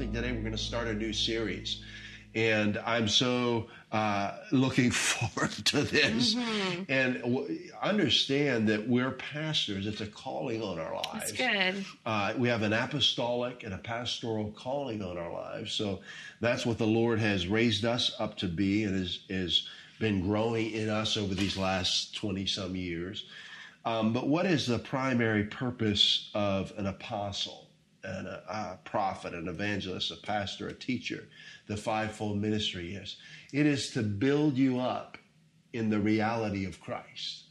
Something today. We're going to start a new series. And I'm so uh, looking forward to this. Mm-hmm. And w- understand that we're pastors. It's a calling on our lives. That's good. Uh, we have an apostolic and a pastoral calling on our lives. So that's what the Lord has raised us up to be and has, has been growing in us over these last 20 some years. Um, but what is the primary purpose of an apostle? And a, a, prophet, an evangelist, a pastor, a teacher, the fivefold ministry is. It is to build you up in the reality of Christ.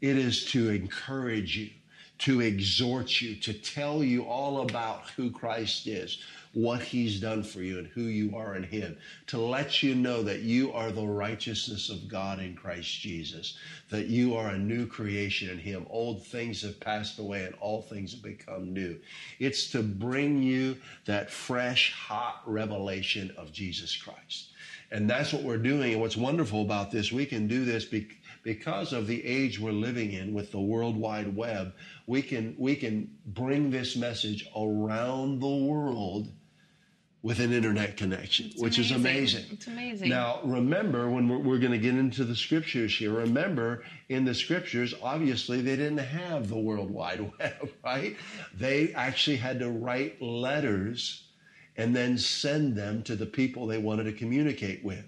It is to encourage you, to exhort you, to tell you all about who Christ is, what he's done for you and who you are in him, to let you know that you are the righteousness of God in Christ Jesus, that you are a new creation in him. Old things have passed away and all things have become new. It's to bring you that fresh, hot revelation of Jesus Christ. And that's what we're doing. And what's wonderful about this, we can do this because of the age we're living in with the World Wide Web. We can, we can bring this message around the world with an internet connection, it's which amazing. is amazing. It's amazing. Now, remember, when we're, we're going to get into the scriptures here, remember in the scriptures, obviously, they didn't have the World Wide Web, right? They actually had to write letters and then send them to the people they wanted to communicate with.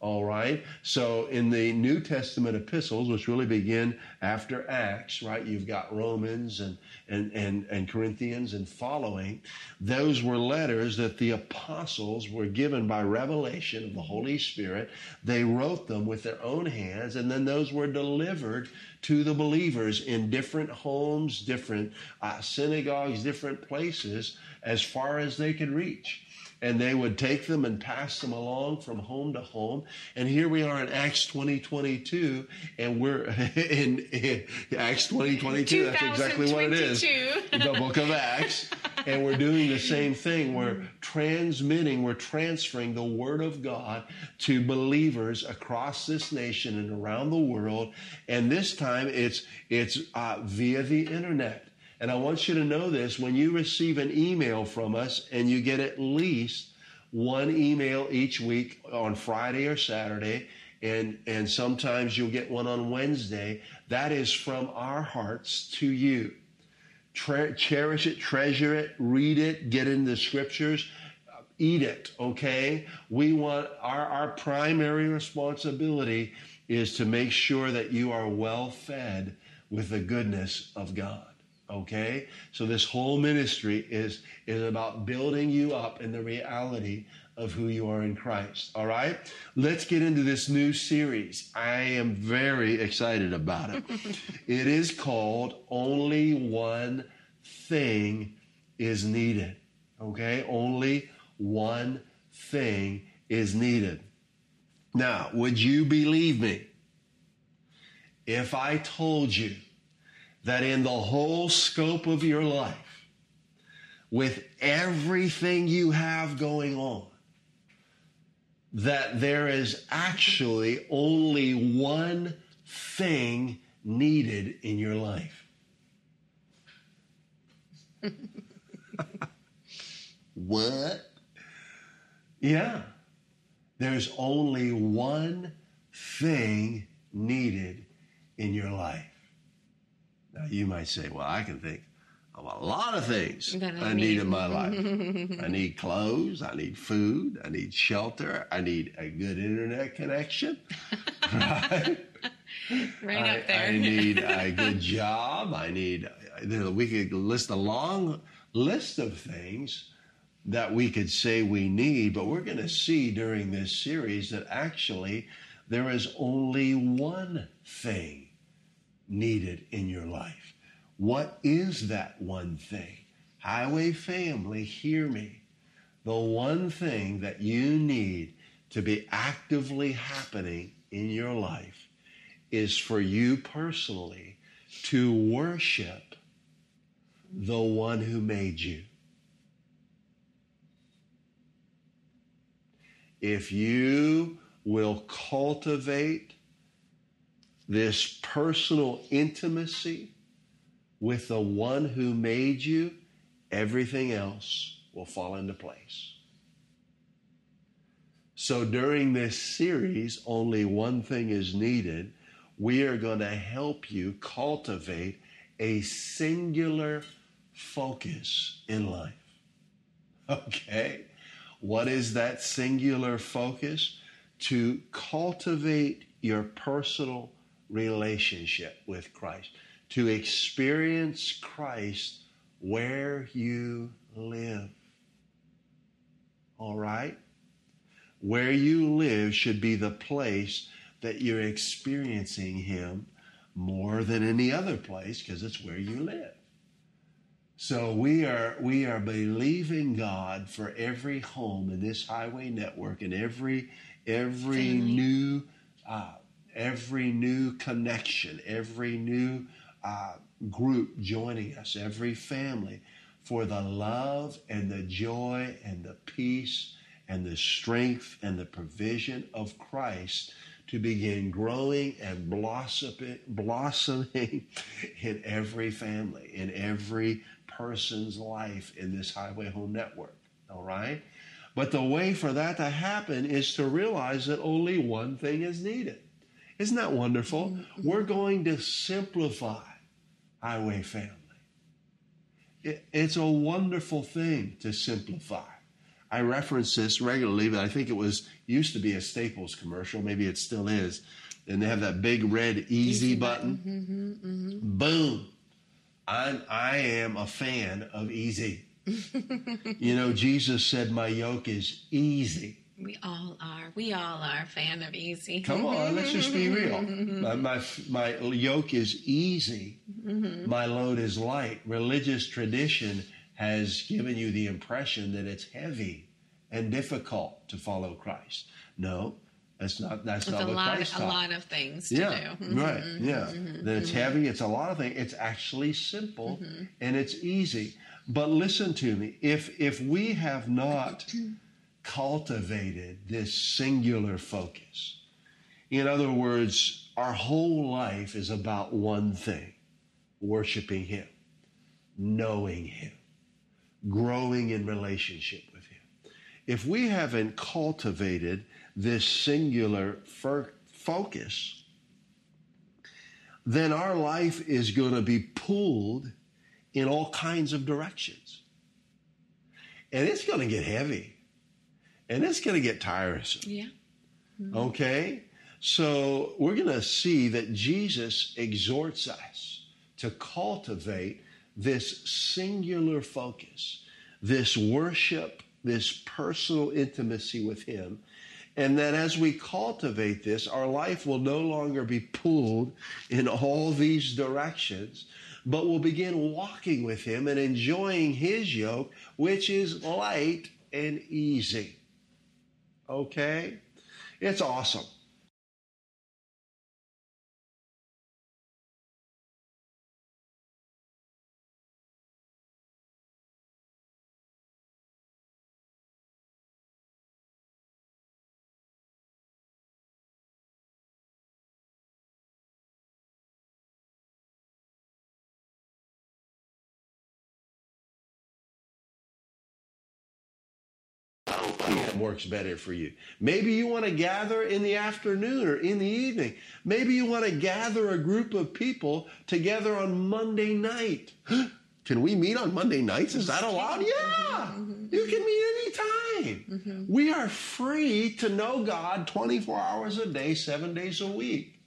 All right. So in the New Testament epistles, which really begin after Acts, right? You've got Romans and, and, and, and Corinthians and following. Those were letters that the apostles were given by revelation of the Holy Spirit. They wrote them with their own hands, and then those were delivered to the believers in different homes, different uh, synagogues, different places as far as they could reach and they would take them and pass them along from home to home. And here we are in Acts 20, 22, and we're in, in Acts 20, 22. That's exactly what it is. the book of Acts. And we're doing the same thing. We're transmitting, we're transferring the word of God to believers across this nation and around the world. And this time it's, it's uh, via the internet. And I want you to know this when you receive an email from us and you get at least one email each week on Friday or Saturday, and, and sometimes you'll get one on Wednesday, that is from our hearts to you. Tre- cherish it, treasure it, read it, get in the scriptures, eat it, okay? We want our, our primary responsibility is to make sure that you are well fed with the goodness of God. Okay? So this whole ministry is, is about building you up in the reality of who you are in Christ. All right? Let's get into this new series. I am very excited about it. it is called Only One Thing is Needed. Okay? Only one thing is needed. Now, would you believe me if I told you that in the whole scope of your life, with everything you have going on, that there is actually only one thing needed in your life. what? Yeah. There's only one thing needed in your life. You might say, well, I can think of a lot of things I, I need in my life. I need clothes, I need food, I need shelter, I need a good internet connection, right? right I, up there. I need a good job. I need, we could list a long list of things that we could say we need, but we're going to see during this series that actually there is only one thing needed in your life. What is that one thing Highway family, hear me. The one thing that you need to be actively happening in your life is for you personally to worship the one who made you. If you will cultivate this personal intimacy with the one who made you, everything else will fall into place. So during this series, only one thing is needed. We are going to help you cultivate a singular focus in life. Okay? What is that singular focus? To cultivate your personal relationship with Christ, to experience Christ where you live. All right? Where you live should be the place that you're experiencing Him more than any other place because it's where you live. So we are we are believing God for every home in this highway network and every every Family. new uh, every new connection, every new uh, group joining us, every family for the love and the joy and the peace and the strength and the provision of Christ to begin growing and blossoming, blossoming in every family, in every person's life in this Highway Home Network. All right? But the way for that to happen is to realize that only one thing is needed. Isn't that wonderful? Mm-hmm. We're going to simplify Highway Family. It- it's a wonderful thing to simplify. I reference this regularly, but I think it was used to be a Staples commercial. Maybe it still is. And they have that big red easy, button. Mm-hmm, mm-hmm. Boom. I'm, I am a fan of easy. you know, Jesus said, My yoke is easy. We all are. We all are a fan of easy. Come on, let's just be real. My, my, my yoke is easy, my load is light. Religious tradition has given you the impression that it's heavy and difficult to follow Christ. No, that's not. That's It's not a what lot, Christ a taught. lot of things to Yeah, do. right. Yeah, that it's heavy. It's a lot of things. It's actually simple mm-hmm. and it's easy. But listen to me. If if we have not cultivated this singular focus, in other words, our whole life is about one thing: worshiping Him, knowing Him, growing in relationship with Him. If we haven't cultivated this singular focus, then our life is going to be pulled in all kinds of directions. And it's going to get heavy. And it's going to get tiresome. Yeah. Mm-hmm. Okay? So we're going to see that Jesus exhorts us to cultivate this singular focus, this worship, this personal intimacy with Him. And that as we cultivate this, our life will no longer be pulled in all these directions, but we'll begin walking with Him and enjoying His yoke, which is light and easy. Okay? It's awesome. PM works better for you. Maybe you want to gather in the afternoon or in the evening. Maybe you want to gather a group of people together on Monday night. Can we meet on Monday nights? Is that allowed? Yeah. Mm-hmm. You can meet anytime. Mm-hmm. We are free to know God 24 hours a day, seven days a week.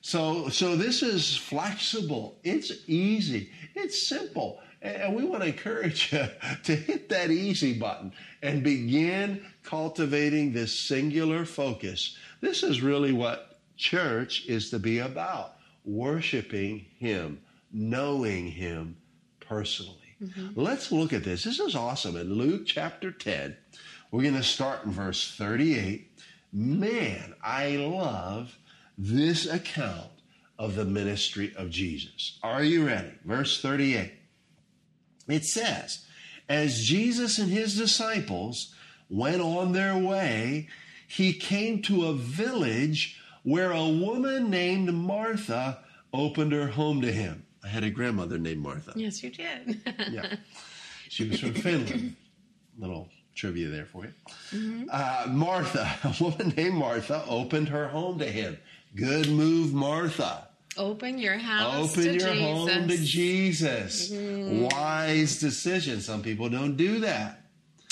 So, so this is flexible. It's easy. It's simple. And we want to encourage you to hit that easy button and begin cultivating this singular focus. This is really what church is to be about worshiping Him, knowing Him personally. Mm-hmm. Let's look at this. This is awesome. In Luke chapter 10, we're going to start in verse 38. Man, I love this account of the ministry of Jesus. Are you ready? Verse 38. It says, As Jesus and his disciples went on their way, he came to a village where a woman named Martha opened her home to him. I had a grandmother named Martha. Yes, you did. Yeah. She was from Finland. Little trivia there for you. Uh, Martha, a woman named Martha, opened her home to him. Good move, Martha. Open your house Open to your Jesus. home to Jesus. Mm-hmm. Wise decision. Some people don't do that.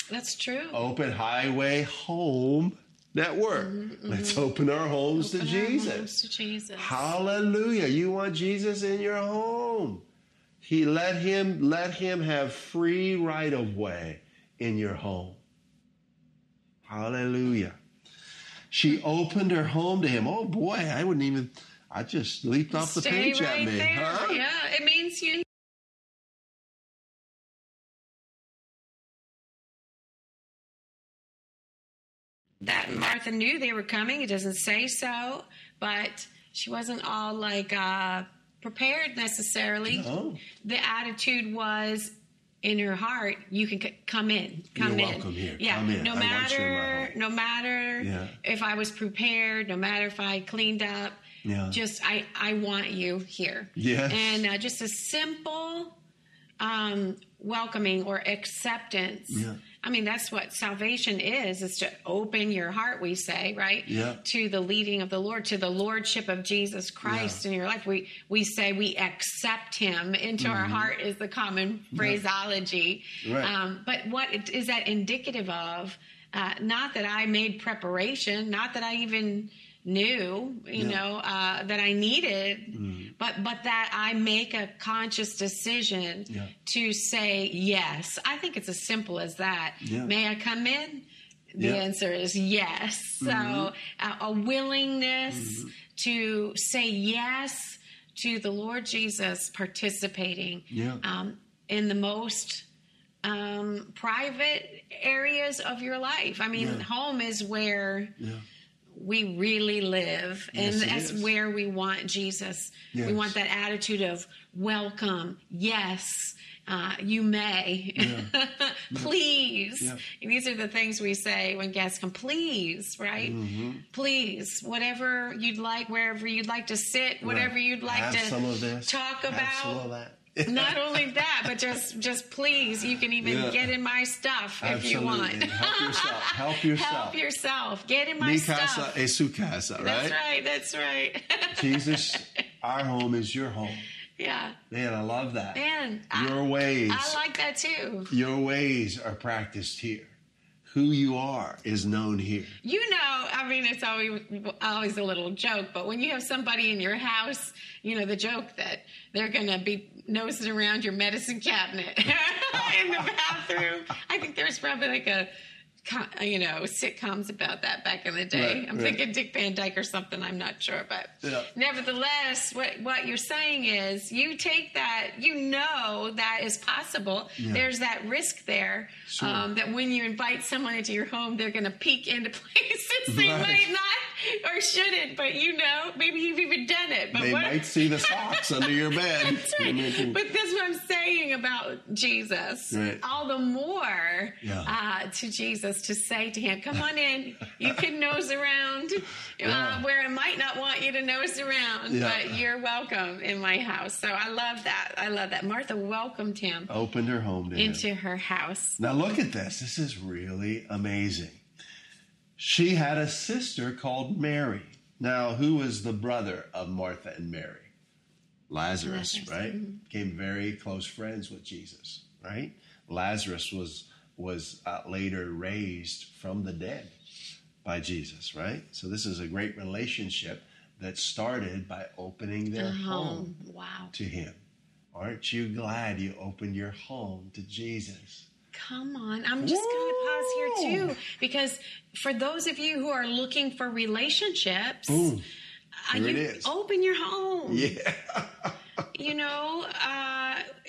That's true. Open Highway Home Network. Mm-hmm, mm-hmm. Let's open our homes Open to our Jesus. homes to Jesus. Hallelujah. You want Jesus in your home. He let him let him have free right of way in your home. Hallelujah. She opened her home to him. Oh boy, I wouldn't even I just leaped off the Stay page right at me. there. Huh? Yeah, it means you. That Martha knew they were coming. It doesn't say so, but she wasn't all like uh, prepared necessarily. No. The attitude was in her heart, you can c- come in, come You're in. welcome here. Yeah, Come in. no I want you in my matter, no matter Yeah. if I was prepared, no matter if I cleaned up. Yeah. Just I, I want you here. Yes. And uh, just a simple um, welcoming or acceptance. Yeah. I mean, that's what salvation is, is to open your heart, we say, right? Yeah. To the leading of the Lord, to the lordship of Jesus Christ in your life. We we say we accept him into our heart is the common phraseology. Mm-hmm. Right. Um, but what it- is that indicative of? Uh, not that I made preparation, not that I even knew, you Yeah. know, uh, that I needed, but but that I make a conscious decision Yeah. to say yes. I think it's as simple as that. Yeah. May I come in? The answer is yes. So uh, a willingness to say yes to the Lord Jesus participating um, in the most um, private areas of your life. I mean, home is where. We really live and Yes, that's is. where we want jesus Yes. we want that attitude of welcome yes uh, you may please Yeah. these are the things we say when guests come please right Mm-hmm. please whatever you'd like wherever you'd like to sit whatever Right. you'd like Have to some of this. talk about. Not only that but just just please you can even Yeah. get in my stuff if you want Help yourself. Help yourself. help yourself get in my Mi stuff casa es su casa, right? that's right. That's right. Jesus, our home is your home. yeah. Man, I love that. Man, your I, ways, I like that too. your ways are practiced here. Who you are is known here. You know, I mean, it's always always a little joke, but when you have somebody in your house, you know, the joke that they're going to be nosing around your medicine cabinet in the bathroom. I think there's probably like a, you know, sitcoms about that back in the day. Right, I'm right. thinking Dick Van Dyke or something. I'm not sure, but Yeah. nevertheless, what what you're saying is you take that, you know that is possible. Yeah. There's that risk there Sure. um, that when you invite someone into your home, they're going to peek into places they Right. might not or shouldn't. But you know, maybe you've even done it. But They what, might see the socks under your bed. that's right. But that's what I'm saying about Jesus. All the more Yeah. uh, to Jesus to say to him, "Come on in. You can nose around Yeah. uh, where I might not want you to nose around, Yeah. but you're welcome in my house." So I love that. I love that. Martha welcomed him Opened her home to him. into her house. Now look at this. This is really amazing. She had a sister called Mary. Now, who was the brother of Martha and Mary? Lazarus, Lazarus, right? Became very close friends with Jesus, right? Lazarus was was uh, later raised from the dead by Jesus, right? So this is a great relationship that started by opening their home Home. Wow. to him. Aren't you glad you opened your home to Jesus? Come on. I'm just going to pause here too because for those of you who are looking for relationships, Boom. uh, Here it you open your home. Yeah. You know, uh,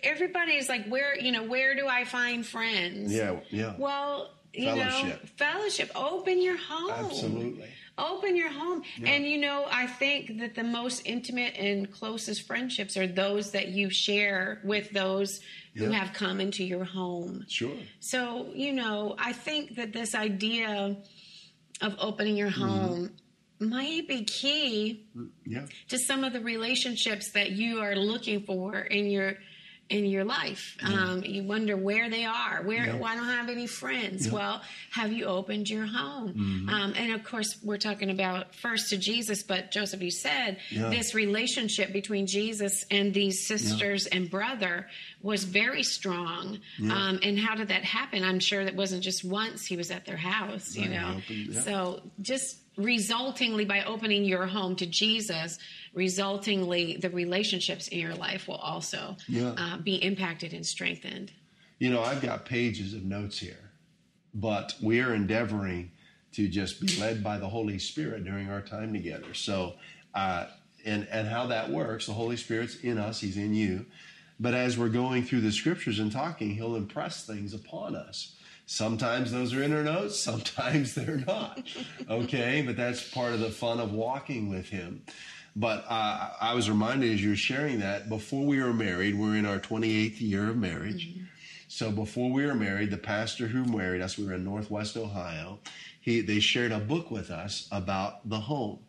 everybody is like, where you know, where do I find friends? Yeah, yeah. Well, you know, Fellowship. fellowship. Open your home. Absolutely. Open your home. And you know, I think that the most intimate and closest friendships are those that you share with those who have come into your home. Sure. So, you know, I think that this idea of opening your Mm-hmm. home might be key Yeah. to some of the relationships that you are looking for in your in your life. Um, you wonder where they are. Where Yeah. why don't I have any friends? Well, have you opened your home? Mm-hmm. Um, and of course, we're talking about first to Jesus, but Joseph, you said Yeah. this relationship between Jesus and these sisters and brother was very strong. Um, and how did that happen? I'm sure that wasn't just once he was at their house, you Right, know. opened- yeah. So just resultingly by opening your home to Jesus, resultingly the relationships in your life will also Yeah. uh, be impacted and strengthened. You know, I've got pages of notes here, but we are endeavoring to just be led by the Holy Spirit during our time together. So, uh, and and how that works, the Holy Spirit's in us; He's in you. But as we're going through the scriptures and talking, He'll impress things upon us. Sometimes those are in our notes, sometimes they're not. Okay, but that's part of the fun of walking with Him. But uh, I was reminded as you were sharing that before we were married, we're in our 28th year of marriage. So before we were married, the pastor who married us, we were in Northwest Ohio. He they shared a book with us about the home.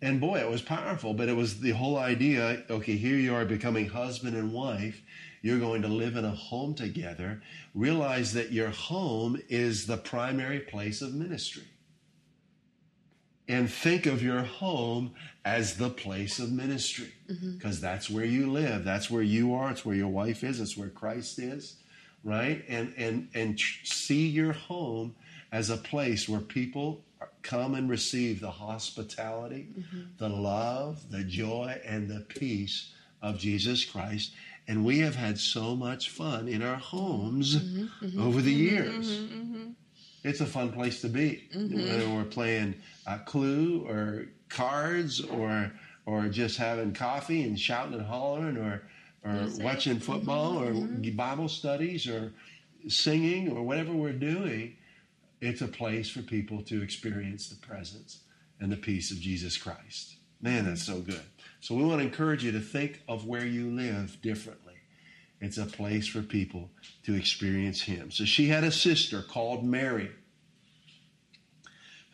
And boy, it was powerful, but it was the whole idea, okay, here you are becoming husband and wife. You're going to live in a home together. Realize that your home is the primary place of ministry. And think of your home as the place of ministry mm-hmm. because that's where you live. That's where you are. It's where your wife is. It's where Christ is, right? And and and tr- see your home as a place where people come and receive the hospitality, mm-hmm. the love, the joy, and the peace of Jesus Christ. And we have had so much fun in our homes mm-hmm. over the years. It's a fun place to be. Whether we're playing uh, Clue or cards or or just having coffee and shouting and hollering or or Music. watching football or Bible studies or singing or whatever we're doing, it's a place for people to experience the presence and the peace of Jesus Christ. Man, that's so good. So we want to encourage you to think of where you live differently. It's a place for people to experience Him. So she had a sister called Mary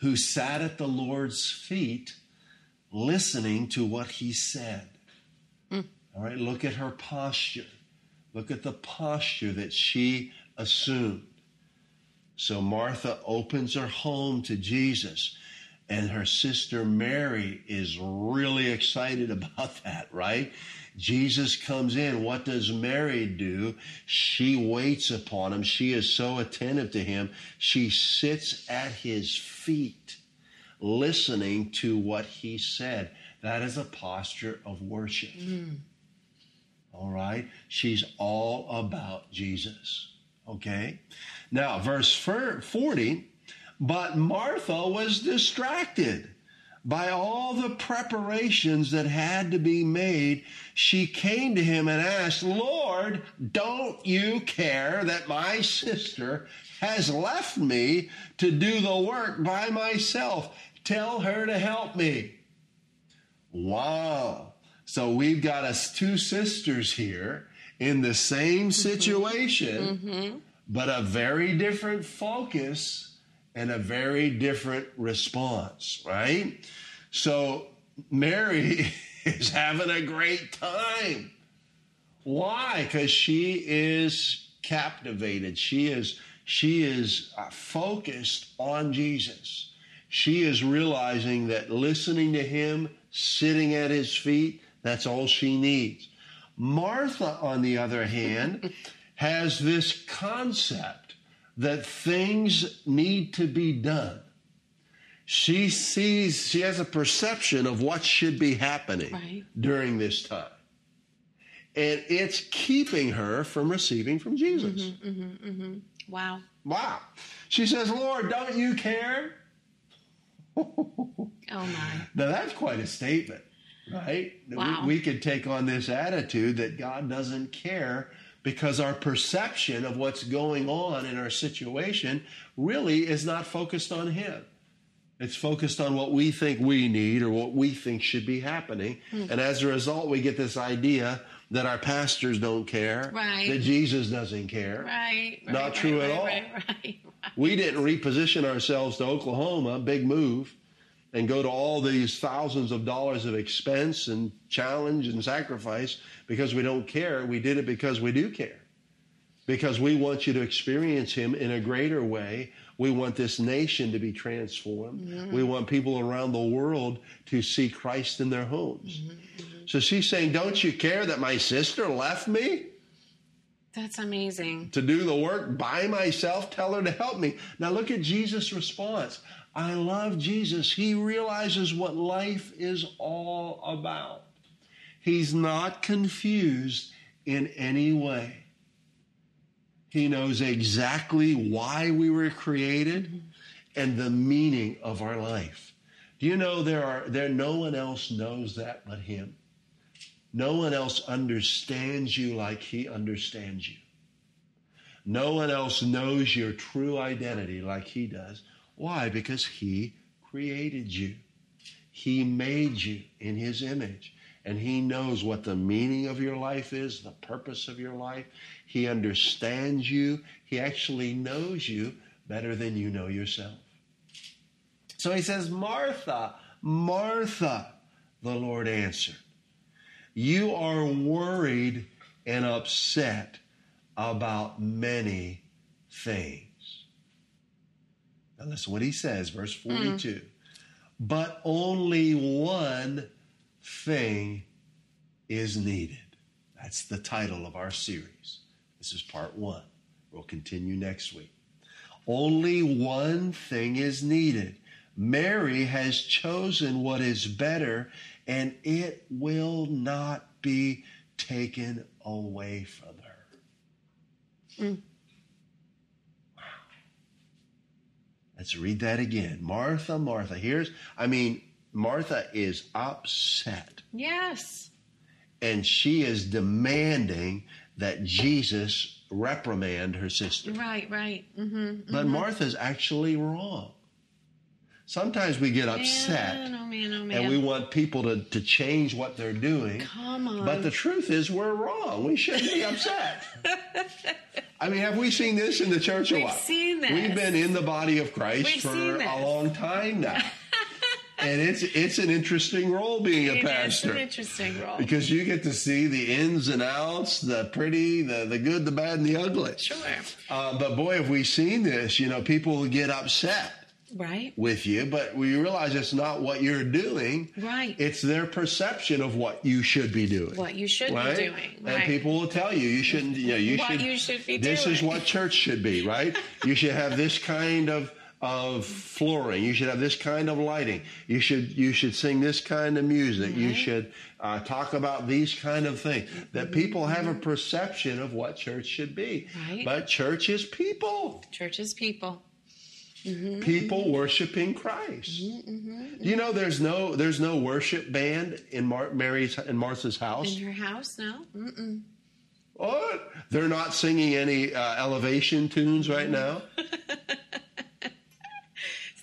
who sat at the Lord's feet listening to what He said. Mm. All right, look at her posture. Look at the posture that she assumed. So Martha opens her home to Jesus, and her sister Mary is really excited about that, right? Jesus comes in. What does Mary do? She waits upon him. She is so attentive to him. She sits at his feet, listening to what he said. That is a posture of worship. Hmm. All right? She's all about Jesus. Okay? Now, verse 40 but Martha was distracted by all the preparations that had to be made. She came to him and asked, Lord, don't you care that my sister has left me to do the work by myself? Tell her to help me. Wow. So we've got us two sisters here in the same mm-hmm. situation, mm-hmm. but a very different focus and a very different response, right? So Mary is having a great time. Why? Because she is captivated. She is she is uh, focused on Jesus. She is realizing that listening to him, sitting at his feet, that's all she needs. Martha, on the other hand, has this concept that things need to be done. She sees, she has a perception of what should be happening Right. during this time. And it's keeping her from receiving from Jesus. Mm-hmm, mm-hmm, mm-hmm. Wow. Wow. She says, Lord, don't you care? Oh my. Now that's quite a statement. right? Wow. We, we could take on this attitude that God doesn't care because our perception of what's going on in our situation really is not focused on Him. It's focused on what we think we need or what we think should be happening. Hmm. And as a result, we get this idea that our pastors don't care, Right. that Jesus doesn't care. Right. right, Not true right, at all. Right, right, right. We didn't reposition ourselves to Oklahoma, big move, and go to all these thousands of dollars of expense and challenge and sacrifice because we don't care. We did it because we do care. Because we want you to experience Him in a greater way. We want this nation to be transformed. Mm-hmm. We want people around the world to see Christ in their homes. Mm-hmm. Mm-hmm. So she's saying, Don't you care that my sister left me? That's amazing. to do the work by myself. Tell her to help me. Now look at Jesus' response. I love Jesus. He realizes what life is all about. He's not confused in any way. He knows exactly why we were created and the meaning of our life. Do you know there are there no one else knows that but him? No one else understands you like he understands you. No one else knows your true identity like he does. Why? Because he created you. He made you in his image. And he knows what the meaning of your life is, the purpose of your life. He understands you. He actually knows you better than you know yourself. So he says, Martha, Martha, the Lord answered. You are worried and upset about many things. Now listen what he says, verse mm. 42. But only one thing is needed. That's the title of our series. This is part one. We'll continue next week. Only one thing is needed. Mary has chosen what is better, and it will not be taken away from her. Wow. Let's read that again. Martha, Martha. Here's, I mean, Martha is upset Yes. and she is demanding that Jesus reprimand her sister. Right, right. Mm-hmm. But Martha's actually wrong. Sometimes we get upset Man, oh man, oh man. and we want people to, to change what they're doing. Come on. But the truth is, we're wrong. We shouldn't be upset. I mean, have we seen this in the church a We've seen this. We've been in the body of Christ We've for a long time now. and it's it's an interesting role being a It is pastor. an interesting role. because you get to see the ins and outs, the pretty, the, the good, the bad, and the ugly. Sure. Uh, but boy, have we seen this. You know, people get upset Right. with you, but we realize it's not what you're doing. Right. It's their perception of what you should be doing. What you should right? be doing. And people will tell you you shouldn't. You know, you What should. you should be This is what church should be, right? you should have this kind of of flooring. You should have this kind of lighting. You should you should sing this kind of music. You should uh, talk about these kind of things. That people have a perception of what church should be. Right. But church is people. Church is people. Mm-hmm, people mm-hmm. worshiping Christ. Do you know there's no there's no worship band in Mar- Mary's in Martha's house? In her house? No? Mm-mm. What? They're not singing any uh, elevation tunes right now.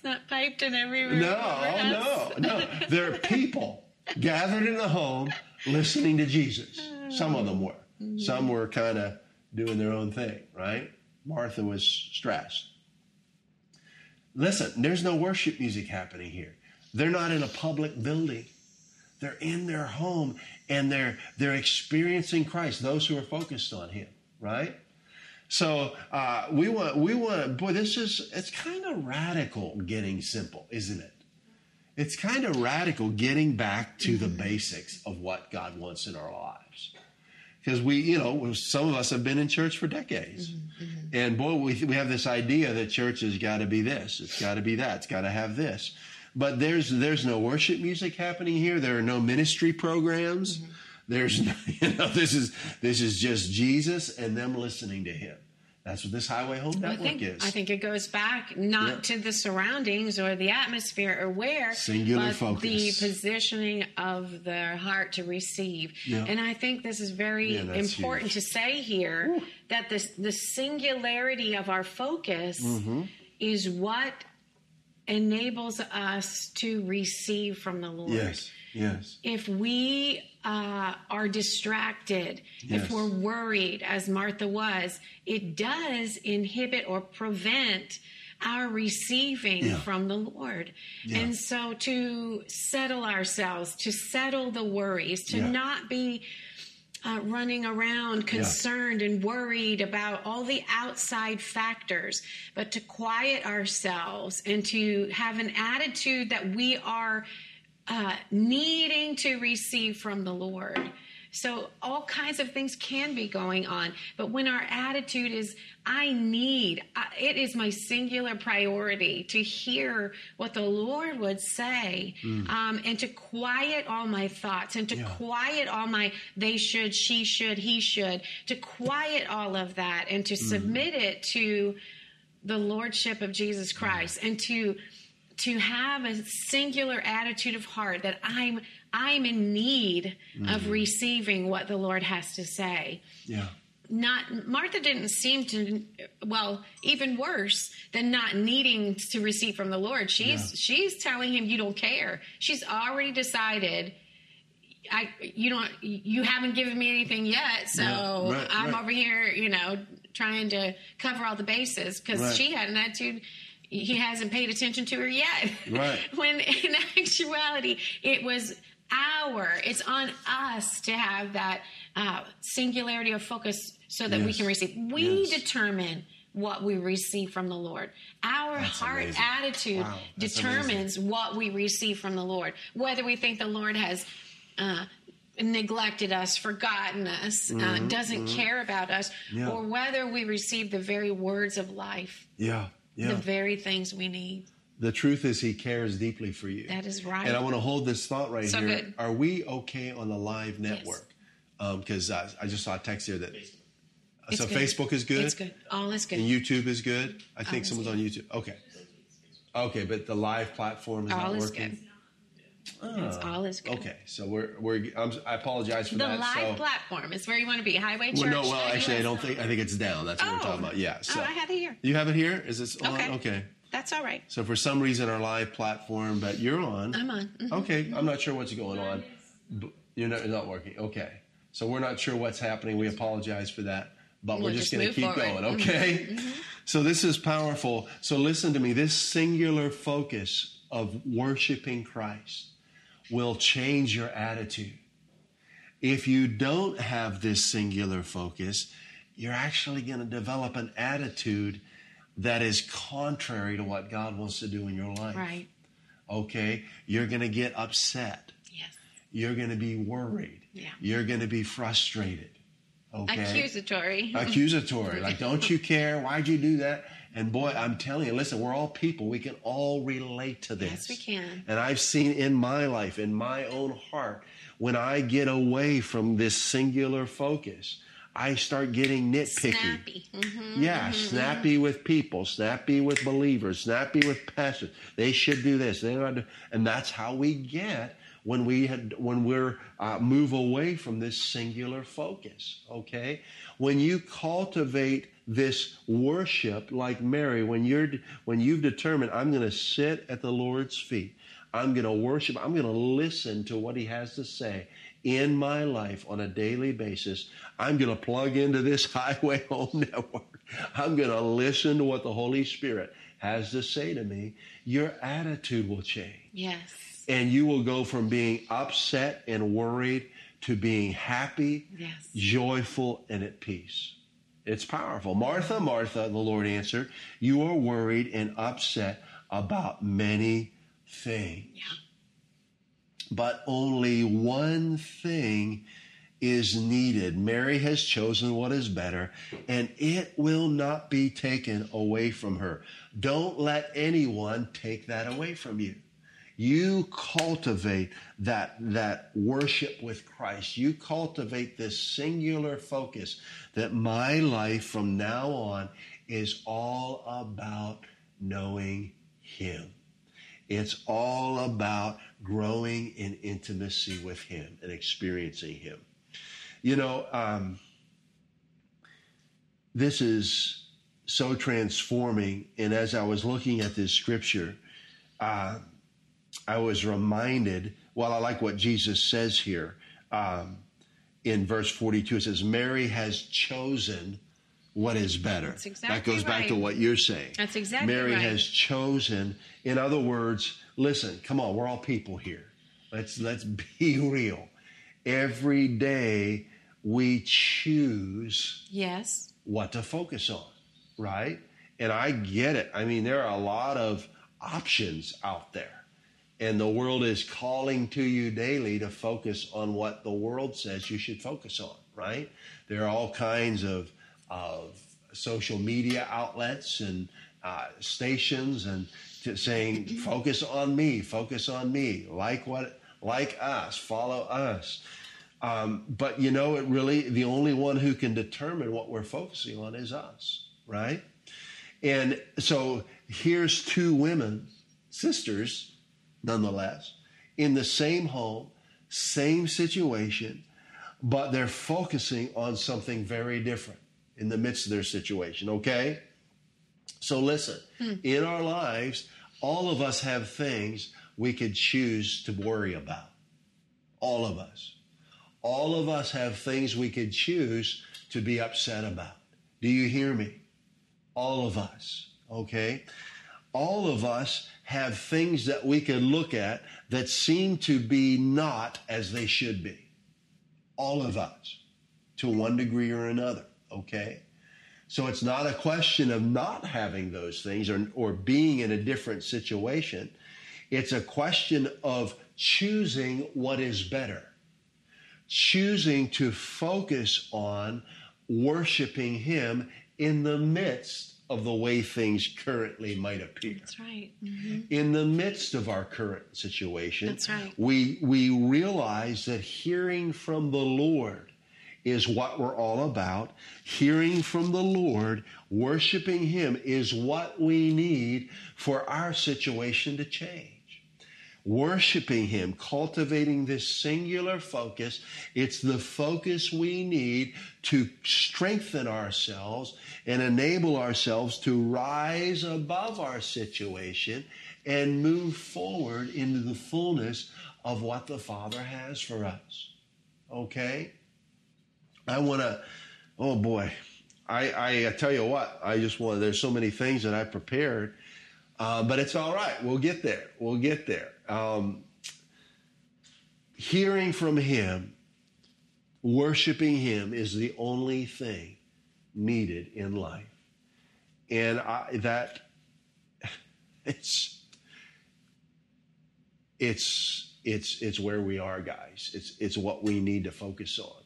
It's not piped in every room. No, of no, no. There are people gathered in the home listening to Jesus. Some of them were. Some were kind of doing their own thing, right? Martha was stressed. Listen, there's no worship music happening here. They're not in a public building. They're in their home and they're they're experiencing Christ. Those who are focused on Him, right? So uh, we want we want boy. This is it's kind of radical getting simple, isn't it? It's kind of radical getting back to the basics of what God wants in our lives. Because we, you know, some of us have been in church for decades. Mm-hmm, mm-hmm. And boy, we, we have this idea that church has got to be this, it's got to be that, it's got to have this. But there's there's no worship music happening here. There are no ministry programs. Mm-hmm. There's no, you know this is this is just Jesus and them listening to him. That's what this Highway Home I think, is. I think it goes back not Yeah. to the surroundings or the atmosphere or where, Singular but focus. the positioning of their heart to receive. Yeah. And I think this is very Yeah, important huge. to say here that this, the singularity of our focus Mm-hmm. is what enables us to receive from the Lord yes, yes. if we uh, are distracted, Yes. if we're worried, as Martha was, it does inhibit or prevent our receiving Yeah. from the Lord. Yeah. And so to settle ourselves, to settle the worries, to Yeah. not be uh, running around concerned and worried about all the outside factors, but to quiet ourselves and to have an attitude that we are uh, needing to receive from the Lord. So, all kinds of things can be going on. But when our attitude is, I need, I, it is my singular priority to hear what the Lord would say um, and to quiet all my thoughts and to Yeah. quiet all my they should, she should, he should, to quiet all of that and to submit it to the lordship of Jesus Christ and to to have a singular attitude of heart that I'm I'm in need of mm. receiving what the Lord has to say. Yeah. Not Martha didn't seem to well, even worse than not needing to receive from the Lord. She's Yeah. she's telling him you don't care. She's already decided I you don't you haven't given me anything yet, so Yeah, right, I'm right. over here, you know, trying to cover all the bases because Right. she had an attitude he hasn't paid attention to her yet. Right. when in actuality, it was our, it's on us to have that uh, singularity of focus so that we can receive. We Yes. determine what we receive from the Lord. Our That's heart amazing. attitude Wow, determines what we receive from the Lord. Whether we think the Lord has uh, neglected us, forgotten us, uh, doesn't care about us, Mm-hmm. Yeah. or whether we receive the very words of life, Yeah. Yeah. the very things we need. The truth is, he cares deeply for you. That is right. And I want to hold this thought right So here. good. Are we okay on the live network? Because uh, I just saw a text here that. It's so good. Facebook is good. It's good. All is good. And YouTube is good. I think is someone's good. on YouTube. Okay. Okay, but the live platform is all not is working. good. It's all is good. Okay, so we're we're. I'm, I apologize for The that. live so, platform is where you want to be. Highway Church. well, no, well, actually, I don't think. I think it's down. That's what we're Oh. talking about. Yeah. So oh, I have it here. you have it here. Is this on? Okay. Okay. That's all right. So for some reason, our live platform, but you're on. I'm on. Mhm. Okay, I'm not sure what's going on. You're not, not working. Okay, so we're not sure what's happening. We apologize for that, but we're We'll just just going to keep forward. Mm-hmm. going. Okay. So this is powerful. So listen to me. This singular focus of worshiping Christ will change your attitude. If you don't have this singular focus, you're actually going to develop an attitude that is contrary to what God wants to do in your life Right. okay, you're going to get upset. Yes. You're going to be worried. Yeah. You're going to be frustrated. Okay. Accusatory. Accusatory. Like, don't you care? Why'd you do that? And boy, I'm telling you, listen, we're all people. We can all relate to this. Yes, we can. And I've seen in my life, in my own heart, when I get away from this singular focus, I start getting nitpicky. Snappy. hmm Yeah, snappy with people, snappy with believers, snappy with pastors. They should do this. They ought to, and that's how we get when we had when we're uh, move away from this singular focus. Okay, when you cultivate this worship like Mary, when you're when you've determined I'm going to sit at the Lord's feet, I'm going to worship, I'm going to listen to what He has to say in my life on a daily basis. I'm going to plug into this Highway Home Network. I'm going to listen to what the Holy Spirit has to say to me. Your attitude will change. Yes. And you will go from being upset and worried to being happy, Yes. joyful, and at peace. It's powerful. Martha, Martha, the Lord answered, you are worried and upset about many things. Yeah. But only one thing is needed. Mary has chosen what is better, and it will not be taken away from her. Don't let anyone take that away from you. You cultivate that, that worship with Christ. You cultivate this singular focus that my life from now on is all about knowing Him. It's all about growing in intimacy with Him and experiencing Him. You know, um, this is so transforming. And as I was looking at this scripture, uh, I was reminded, well, I like what Jesus says here um, in verse 42. It says, Mary has chosen what is better. exactly that goes back to what you're saying. That's exactly right. Mary right. has chosen. In other words, listen, come on, we're all people here. Let's let's be real. Every day we choose Yes. what to focus on, right? And I get it. I mean, there are a lot of options out there. And the world is calling to you daily to focus on what the world says you should focus on, right? There are all kinds of, of social media outlets and uh, stations and saying, focus on me, focus on me, like what, like us, follow us. Um, but you know, it really, the only one who can determine what we're focusing on is us, right? And so here's two women, sisters, nonetheless, in the same home, same situation, but they're focusing on something very different in the midst of their situation, okay? So listen, hmm. in our lives, all of us have things we could choose to worry about. All of us. All of us have things we could choose to be upset about. Do you hear me? All of us, okay? All of us have things that we can look at that seem to be not as they should be. All of us, to one degree or another, okay? So it's not a question of not having those things or, or being in a different situation. It's a question of choosing what is better, choosing to focus on worshiping Him in the midst of the way things currently might appear That's right. Mhm. in the midst of our current situation, That's right. we we realize that hearing from the Lord is what we're all about. Hearing from the Lord, worshiping Him is what we need for our situation to change. Worshiping Him, cultivating this singular focus, it's the focus we need to strengthen ourselves and enable ourselves to rise above our situation and move forward into the fullness of what the Father has for us. Okay? I want to, oh boy, I, I, tell you what, I just want, there's so many things that I prepared, uh, but it's all right. We'll get there. We'll get there. Um, hearing from Him, worshiping Him is the only thing needed in life. And I, that, it's, it's, it's, it's where we are, guys. It's, it's what we need to focus on.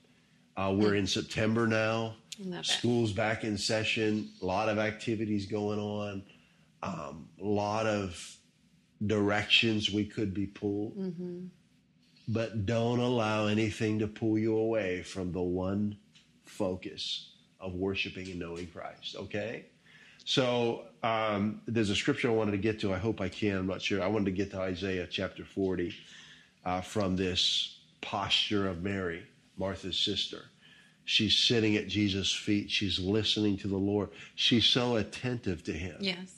Uh, we're in September now. School's back in session. A lot of activities going on. Um, a lot of directions we could be pulled. Mm-hmm. But don't allow anything to pull you away from the one focus of worshiping and knowing Christ. Okay? So um, there's a scripture I wanted to get to. I hope I can. I'm not sure. I wanted to get to Isaiah chapter 40 uh, from this posture of Mary, Martha's sister. She's sitting at Jesus' feet. She's listening to the Lord. She's so attentive to him. Yes.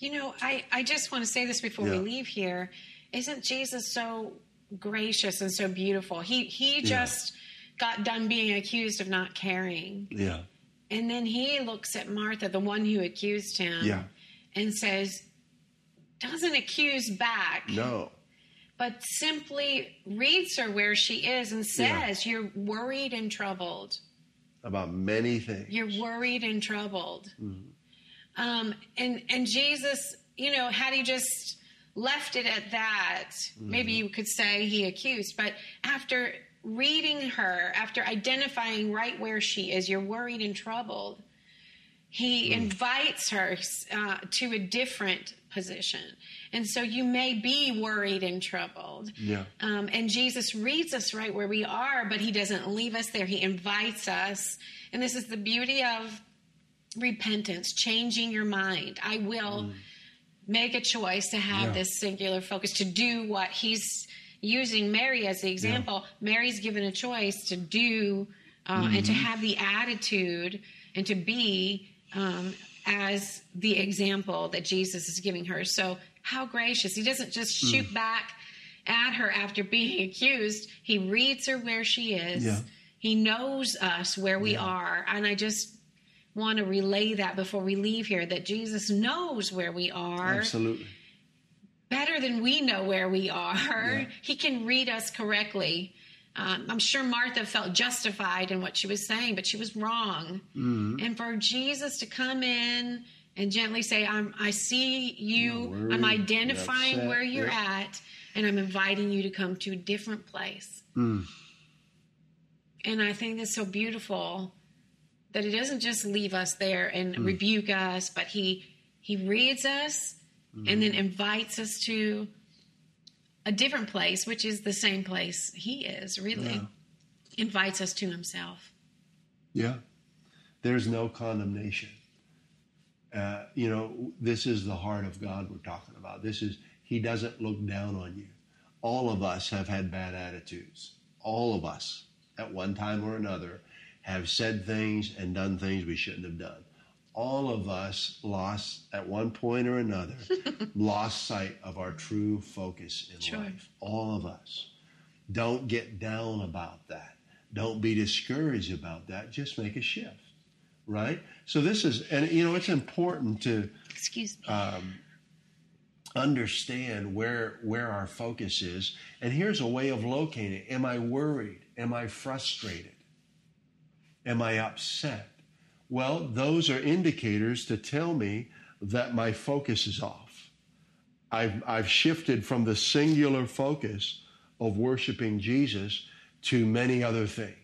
You know, I, I just want to say this before we leave here. Isn't Jesus so gracious and so beautiful? He he just got done being accused of not caring. Yeah. And then he looks at Martha, the one who accused him, Yeah. and says, doesn't accuse back, No. but simply reads her where she is and Yeah. says, You're worried and troubled. About many things. You're worried and troubled. Mm-hmm. Um, and and Jesus, you know, had he just left it at that, maybe Mm-hmm. you could say he accused. But after reading her, after identifying right where she is, you're worried and troubled. he invites her uh, to a different position. And so you may be worried and troubled. Yeah. Um, and Jesus reads us right where we are, but he doesn't leave us there. He invites us. And this is the beauty of repentance, changing your mind. I will make a choice to have Yeah. this singular focus, to do what he's using Mary as the example. Mary's given a choice to do uh, and to have the attitude and to be um, as the example that Jesus is giving her. So, how gracious. He doesn't just shoot back at her after being accused, he reads her where she is. Yeah. He knows us where we are. And I just want to relay that before we leave here that Jesus knows where we are Absolutely. better than we know where we are. Yeah. He can read us correctly. Um, I'm sure Martha felt justified in what she was saying, but she was wrong. Mm-hmm. And for Jesus to come in and gently say, I'm, I see you, You're I'm you're identifying where you're yeah. at, and I'm inviting you to come to a different place. Mm. And I think that's so beautiful that he doesn't just leave us there and Hmm. rebuke us, but he he reads us and Hmm. then invites us to a different place, which is the same place he is, really. Yeah. Invites us to himself. Yeah. There's no condemnation. Uh, you know, this is the heart of God we're talking about. This is, He doesn't look down on you. All of us have had bad attitudes. All of us, at one time or another, have said things and done things we shouldn't have done. All of us lost, at one point or another, lost sight of our true focus in Sure. life. All of us. Don't get down about that. Don't be discouraged about that. Just make a shift, right? So this is, and you know, it's important to Excuse me. um, understand where where our focus is. And here's a way of locating it. Am I worried? Am I frustrated? Am I upset? Well, those are indicators to tell me that my focus is off. I've, I've shifted from the singular focus of worshiping Jesus to many other things.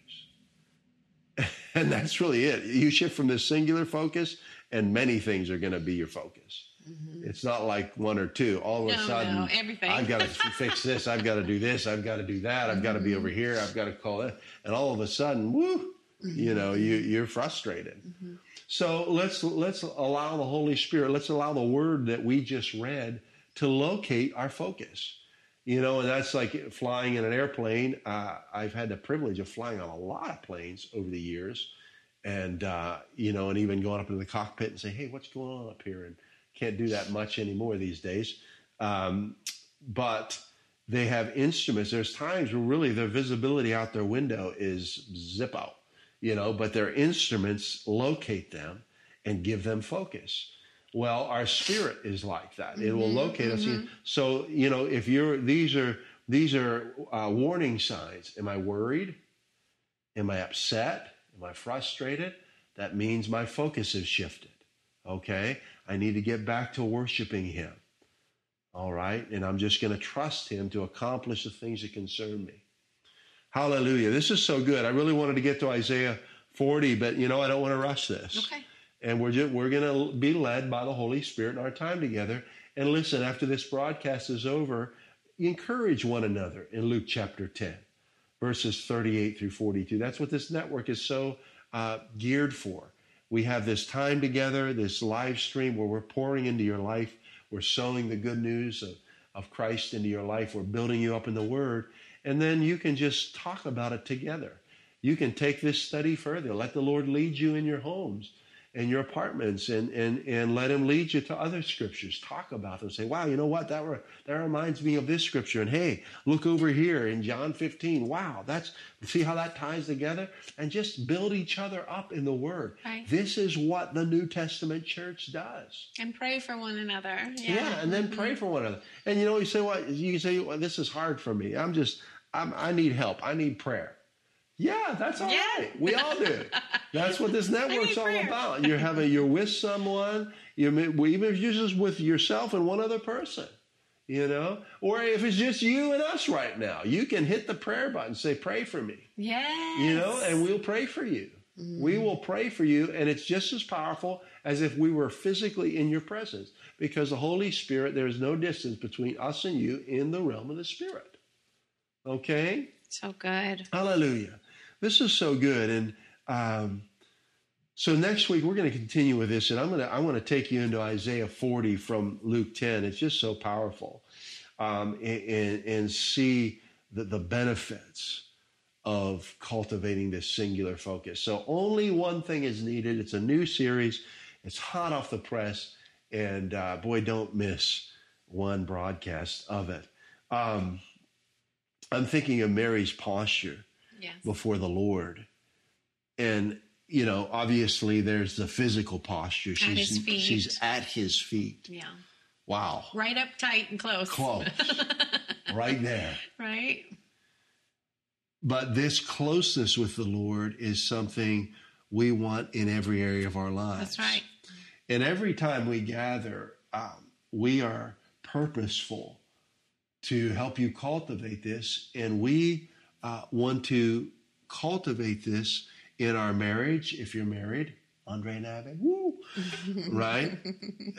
And that's really it. You shift from this singular focus, and many things are going to be your focus. Mm-hmm. It's not like one or two. All of a sudden, no, everything. I've got to fix this. I've got to do this. I've got to do that. I've got to be mm-hmm. over here. I've got to call it. And all of a sudden, woo, you know, you, you're frustrated. So let's let's allow the Holy Spirit. Let's allow the Word that we just read to locate our focus. You know, and that's like flying in an airplane. Uh, I've had the privilege of flying on a lot of planes over the years, and uh, you know, and even going up into the cockpit and say, "Hey, what's going on up here?" And can't do that much anymore these days. Um, but they have instruments. There's times where really their visibility out their window is zip out, you know, but their instruments locate them and give them focus. Well, our spirit is like that. It will locate us. So, you know, if you're, these are, these are uh, warning signs. Am I worried? Am I upset? Am I frustrated? That means my focus has shifted. Okay? I need to get back to worshiping Him. All right? And I'm just going to trust Him to accomplish the things that concern me. Hallelujah. This is so good. I really wanted to get to Isaiah 40, but you know, I don't want to rush this. Okay. And we're just, we're going to be led by the Holy Spirit in our time together. And listen, after this broadcast is over, encourage one another in Luke chapter 10, verses 38 through 42. That's what this network is so uh, geared for. We have this time together, this live stream where we're pouring into your life. We're sowing the good news of, of Christ into your life. We're building you up in the Word. And then you can just talk about it together. You can take this study further. Let the Lord lead you in your homes and your apartments and, and, and let him lead you to other scriptures. Talk about them. Say, wow, you know what? That, re- that reminds me of this scripture. And hey, look over here in John 15. Wow, that's, see how that ties together? And just build each other up in the word. Right. This is what the New Testament church does. And pray for one another. Yeah, Yeah. and then pray mm-hmm. for one another. And you know, you say, what? You say, well, this is hard for me. I'm just, I'm, I need help. I need prayer. Yeah, that's all Yeah. right. We all do. That's what this network's all prayer. about. You're having, you're with someone. You well, even if you're just with yourself and one other person, you know, or if it's just you and us right now, you can hit the prayer button, say, "Pray for me," Yeah. you know, and we'll pray for you. Mm-hmm. We will pray for you, and it's just as powerful as if we were physically in your presence because the Holy Spirit, there is no distance between us and you in the realm of the Spirit. Okay? So good. Hallelujah. This is so good. And um, so next week we're going to continue with this, and I'm going to I want to take you into Isaiah 40 from Luke 10. It's just so powerful, um, and, and see the, the benefits of cultivating this singular focus. So only one thing is needed. It's a new series. It's hot off the press, and uh, boy, don't miss one broadcast of it. Um, I'm thinking of Mary's posture Yes. before the Lord. And, you know, obviously there's the physical posture. She's, his feet. she's at his feet. Yeah. Wow. Right up tight and close. Close. right there. right? But this closeness with the Lord is something we want in every area of our lives. That's right. And every time we gather, um, we are purposeful to help you cultivate this. And we uh, want to cultivate this in our marriage, if you're married, Andre Nave, woo, right?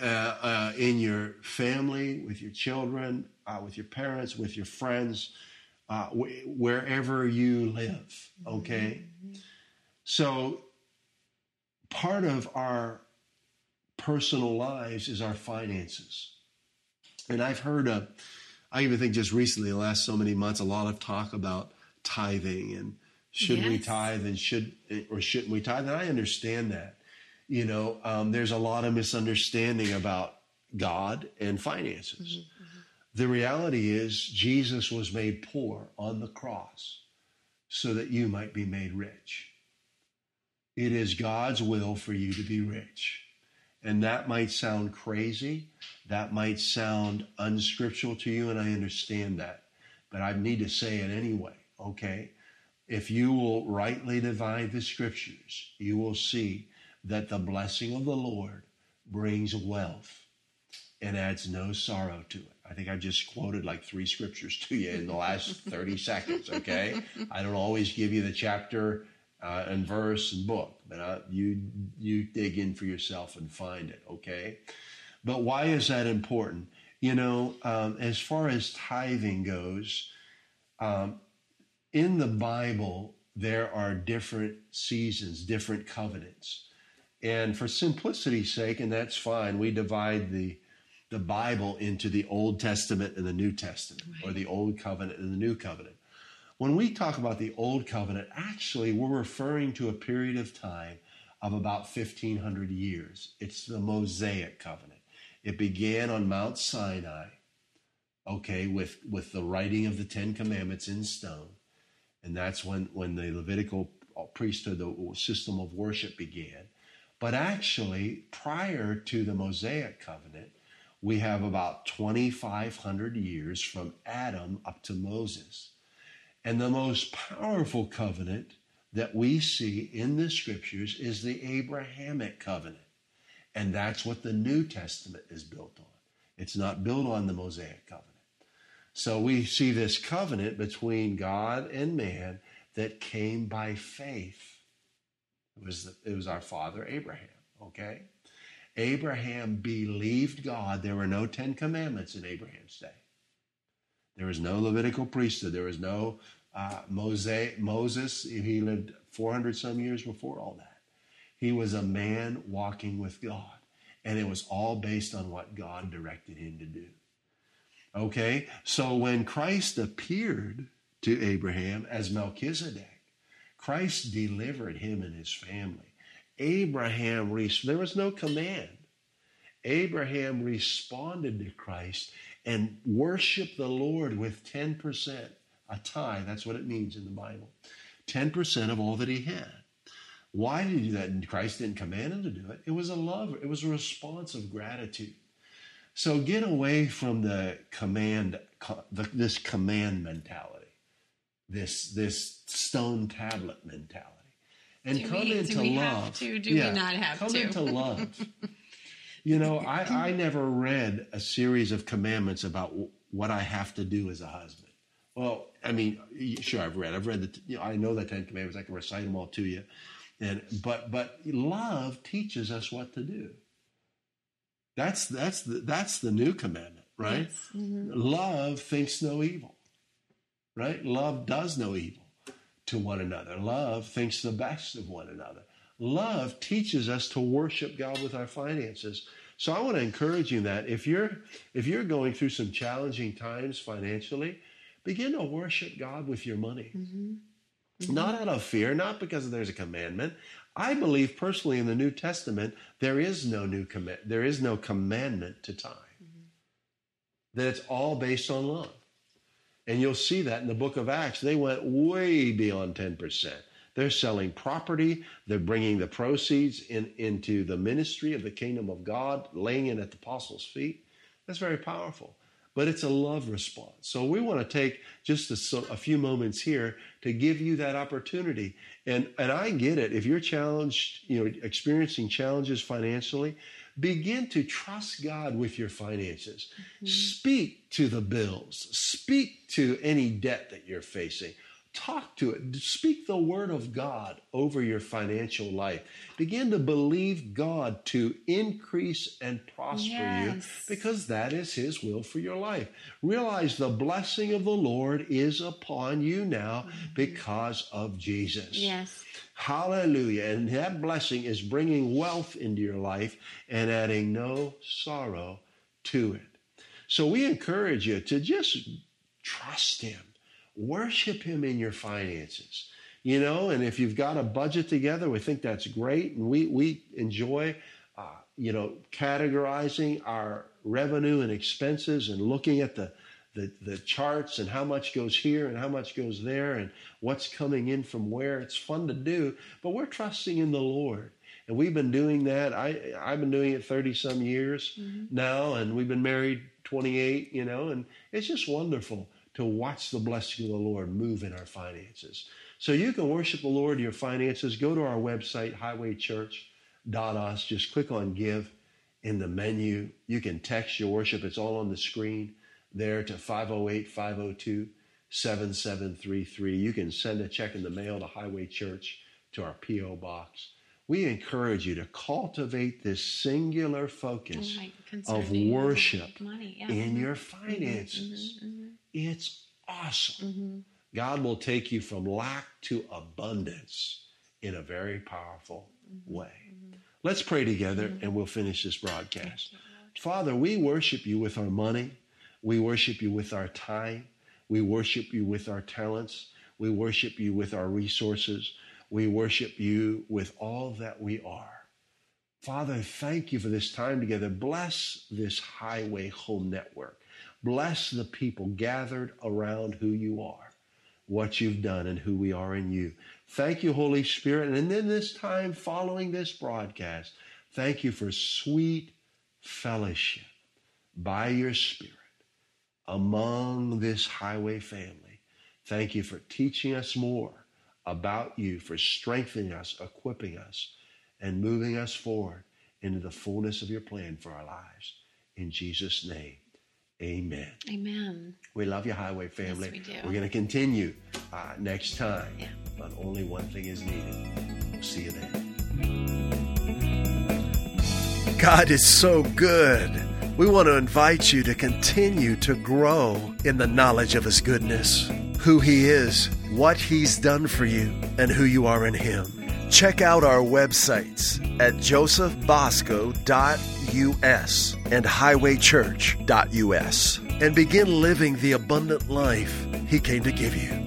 Uh, uh, in your family, with your children, uh, with your parents, with your friends, uh, wh- wherever you live, okay? So, part of our personal lives is our finances. And I've heard, uh, I even think just recently, the last so many months, a lot of talk about tithing and should we tithe and should or shouldn't we tithe? And I understand that. You know, um, there's a lot of misunderstanding about God and finances. The reality is, Jesus was made poor on the cross so that you might be made rich. It is God's will for you to be rich. And that might sound crazy. That might sound unscriptural to you, and I understand that. But I need to say it anyway, okay? If you will rightly divide the scriptures, you will see that the blessing of the Lord brings wealth and adds no sorrow to it. I think I just quoted like three scriptures to you in the last 30 seconds, okay? I don't always give you the chapter uh, and verse and book, but uh, you you dig in for yourself and find it, okay? But why is that important? You know, um, as far as tithing goes, um, in the Bible, there are different seasons, different covenants. And for simplicity's sake, and that's fine, we divide the the Bible into the Old Testament and the New Testament, or the Old Covenant and the New Covenant. When we talk about the Old Covenant, actually, we're referring to a period of time of about 1,500 years. It's the Mosaic Covenant. It began on Mount Sinai, okay, with, with the writing of the Ten Commandments in stone. And that's when, when the Levitical priesthood, the system of worship began. But actually, prior to the Mosaic Covenant, we have about 2,500 years from Adam up to Moses. And the most powerful covenant that we see in the scriptures is the Abrahamic covenant. And that's what the New Testament is built on. It's not built on the Mosaic covenant. So we see this covenant between God and man that came by faith. It was, the, it was our father Abraham, okay? Abraham believed God. There were no Ten Commandments in Abraham's day. There was no Levitical priesthood. There was no uh, Mosaic, Moses. He lived 400 some years before all that. He was a man walking with God. And it was all based on what God directed him to do. Okay? So when Christ appeared to Abraham as Melchizedek, Christ delivered him and his family. Abraham, there was no command. Abraham responded to Christ and worship the Lord with 10%, a tithe. That's what it means in the Bible. 10% of all that he had. Why did he do that? And Christ didn't command him to do it. It was a love, it was a response of gratitude. So get away from the command, this command mentality, this, this stone tablet mentality and Do come we- do into we love. have to? Do we not have come to? into love. you know, I, I never read a series of commandments about w- what I have to do as a husband. Well, I mean, sure, I've read. I've read the. You know, I know the Ten Commandments. I can recite them all to you. And but but love teaches us what to do. That's that's the that's the new commandment, right? Yes. Mhm. Love thinks no evil. Right? Love does no evil to one another. Love thinks the best of one another. Love teaches us to worship God with our finances. So I want to encourage you that if you're if you're going through some challenging times financially, begin to worship God with your money. Mhm. Not out of fear, not because there's a commandment. I believe personally in the New Testament there is no new command there is no commandment to tithe. That it's all based on love. And you'll see that in the book of Acts. They went way beyond 10%. They're selling property, they're bringing the proceeds in, into the ministry of the kingdom of God, laying it at the apostles' feet. That's very powerful. But it's a love response. So we want to take just a, a few moments here to give you that opportunity. And, and I get it. If you're challenged, you know, experiencing challenges financially, begin to trust God with your finances. Mm-hmm. Speak to the bills. Speak to any debt that you're facing. Talk to it. Speak the word of God over your financial life. Begin to believe God to increase and prosper you because that is His will for your life. Realize the blessing of the Lord is upon you now mm-hmm. because of Jesus. Yes. Hallelujah. And that blessing is bringing wealth into your life and adding no sorrow to it. So we encourage you to just trust Him, worship Him in your finances. You know, and if you've got a budget together, we think that's great. And we, we enjoy, uh, you know, categorizing our revenue and expenses and looking at the, the, the charts and how much goes here and how much goes there and what's coming in from where. It's fun to do, but we're trusting in the Lord. And we've been doing that. I, I've been doing it 30 some years now, and we've been married 28, you know, and it's just wonderful to watch the blessing of the Lord move in our finances. So you can worship the Lord in your finances. Go to our website, highwaychurch.us. Just click on give in the menu. You can text your worship. It's all on the screen there to 508 502 7733. You can send a check in the mail to Highway Church to our P.O. box. We encourage you to cultivate this singular focus Right, of worship. Yeah. in Mhm. your finances. Mhm. It's awesome. Mhm. God will take you from lack to abundance in a very powerful way. Let's pray together and we'll finish this broadcast. Father, we worship you with our money. We worship you with our time. We worship you with our talents. We worship you with our resources. We worship you with all that we are. Father, thank you for this time together. Bless this highway home network. Bless the people gathered around who you are, what you've done, and who we are in you. Thank you, Holy Spirit. And then this time following this broadcast, thank you for sweet fellowship by your Spirit among this highway family. Thank you for teaching us more about you, for strengthening us, equipping us, and moving us forward into the fullness of your plan for our lives. In Jesus' name, amen. Amen. We love you, Highway family. we do. We're going to continue uh, next time. Yeah. But only one thing is needed. We'll see you then. God is so good. We want to invite you to continue to grow in the knowledge of His goodness, who He is, what He's done for you, and who you are in Him. Check out our websites at josephbosco.us and highwaychurch.us and begin living the abundant life He came to give you.